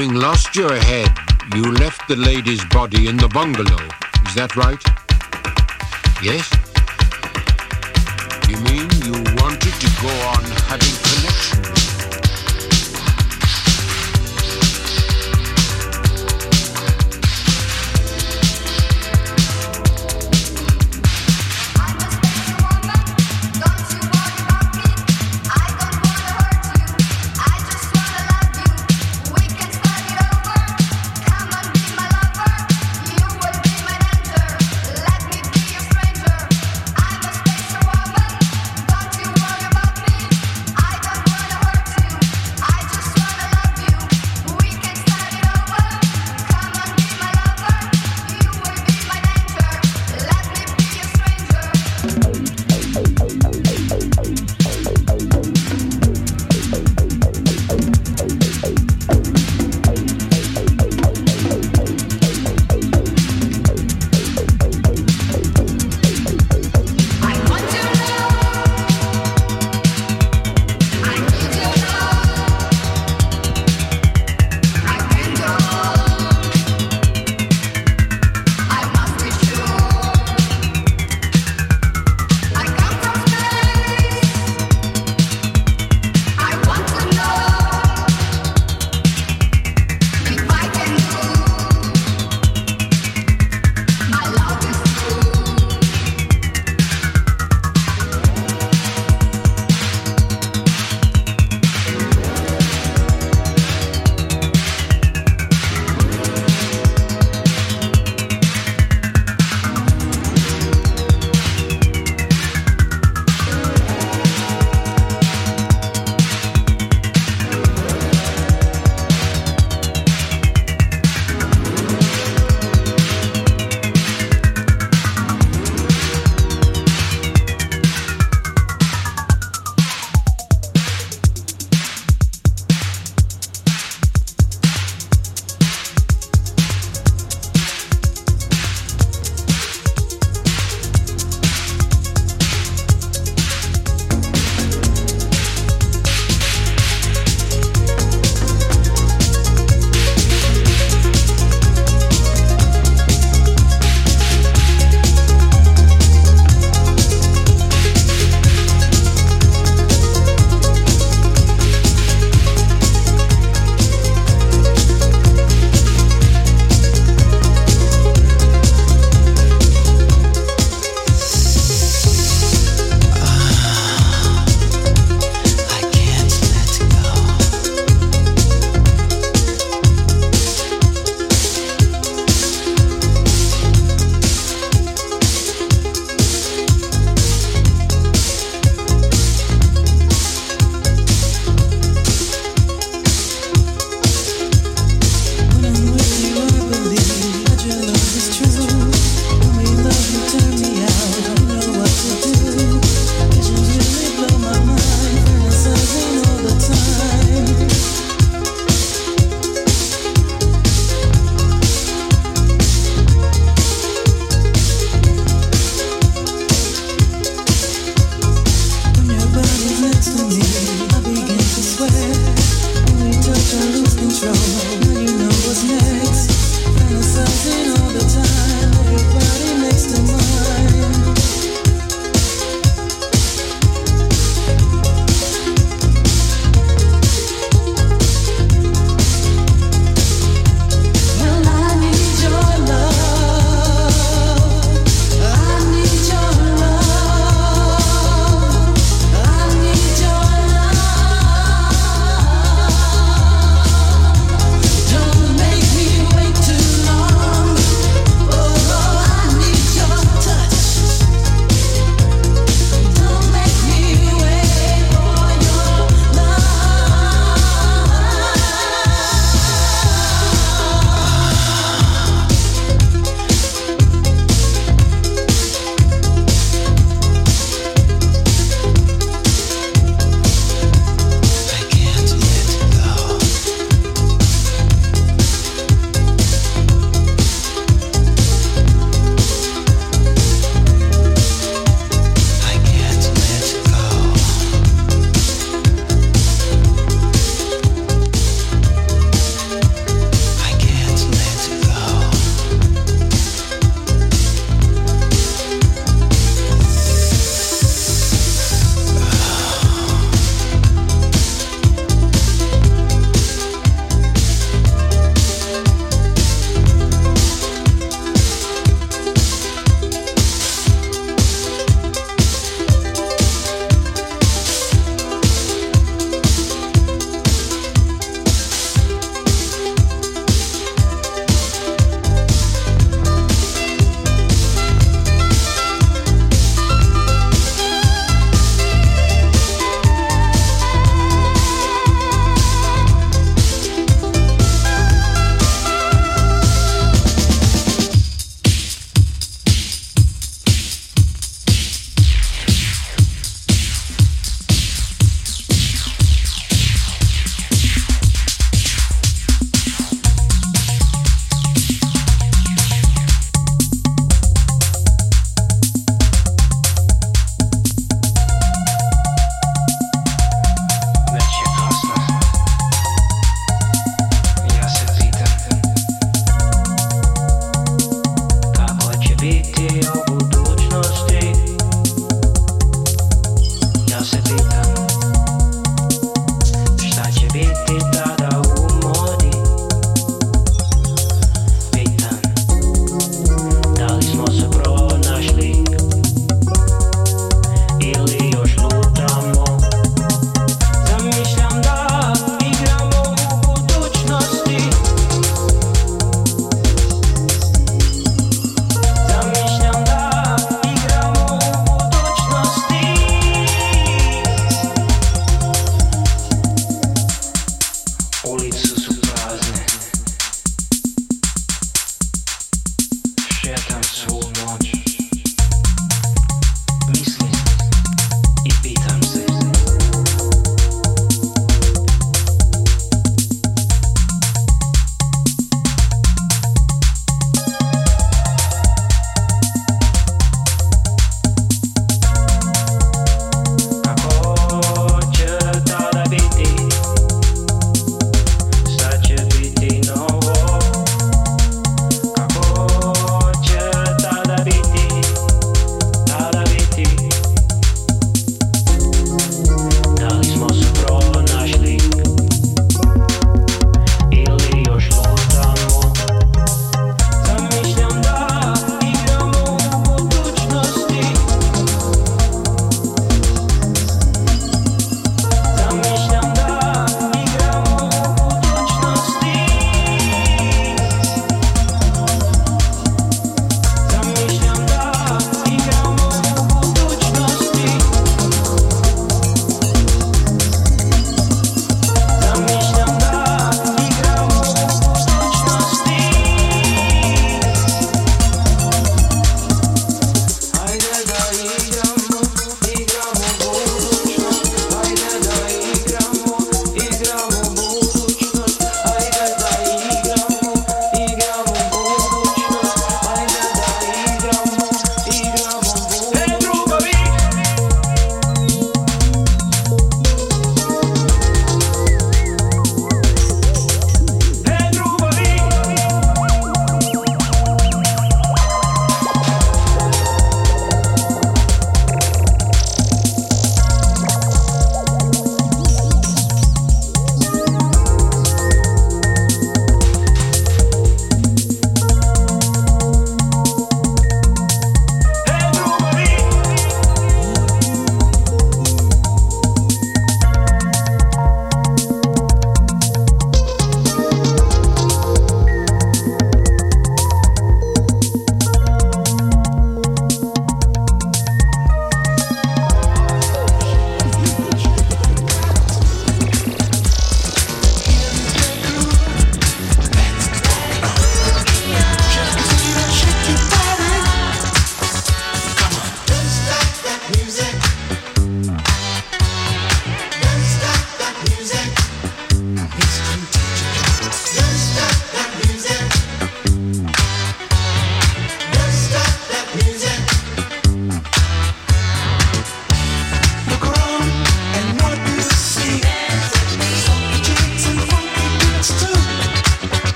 having lost your head, you left the lady's body in the bungalow. Is that right? Yes? You mean you wanted to go on having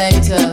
later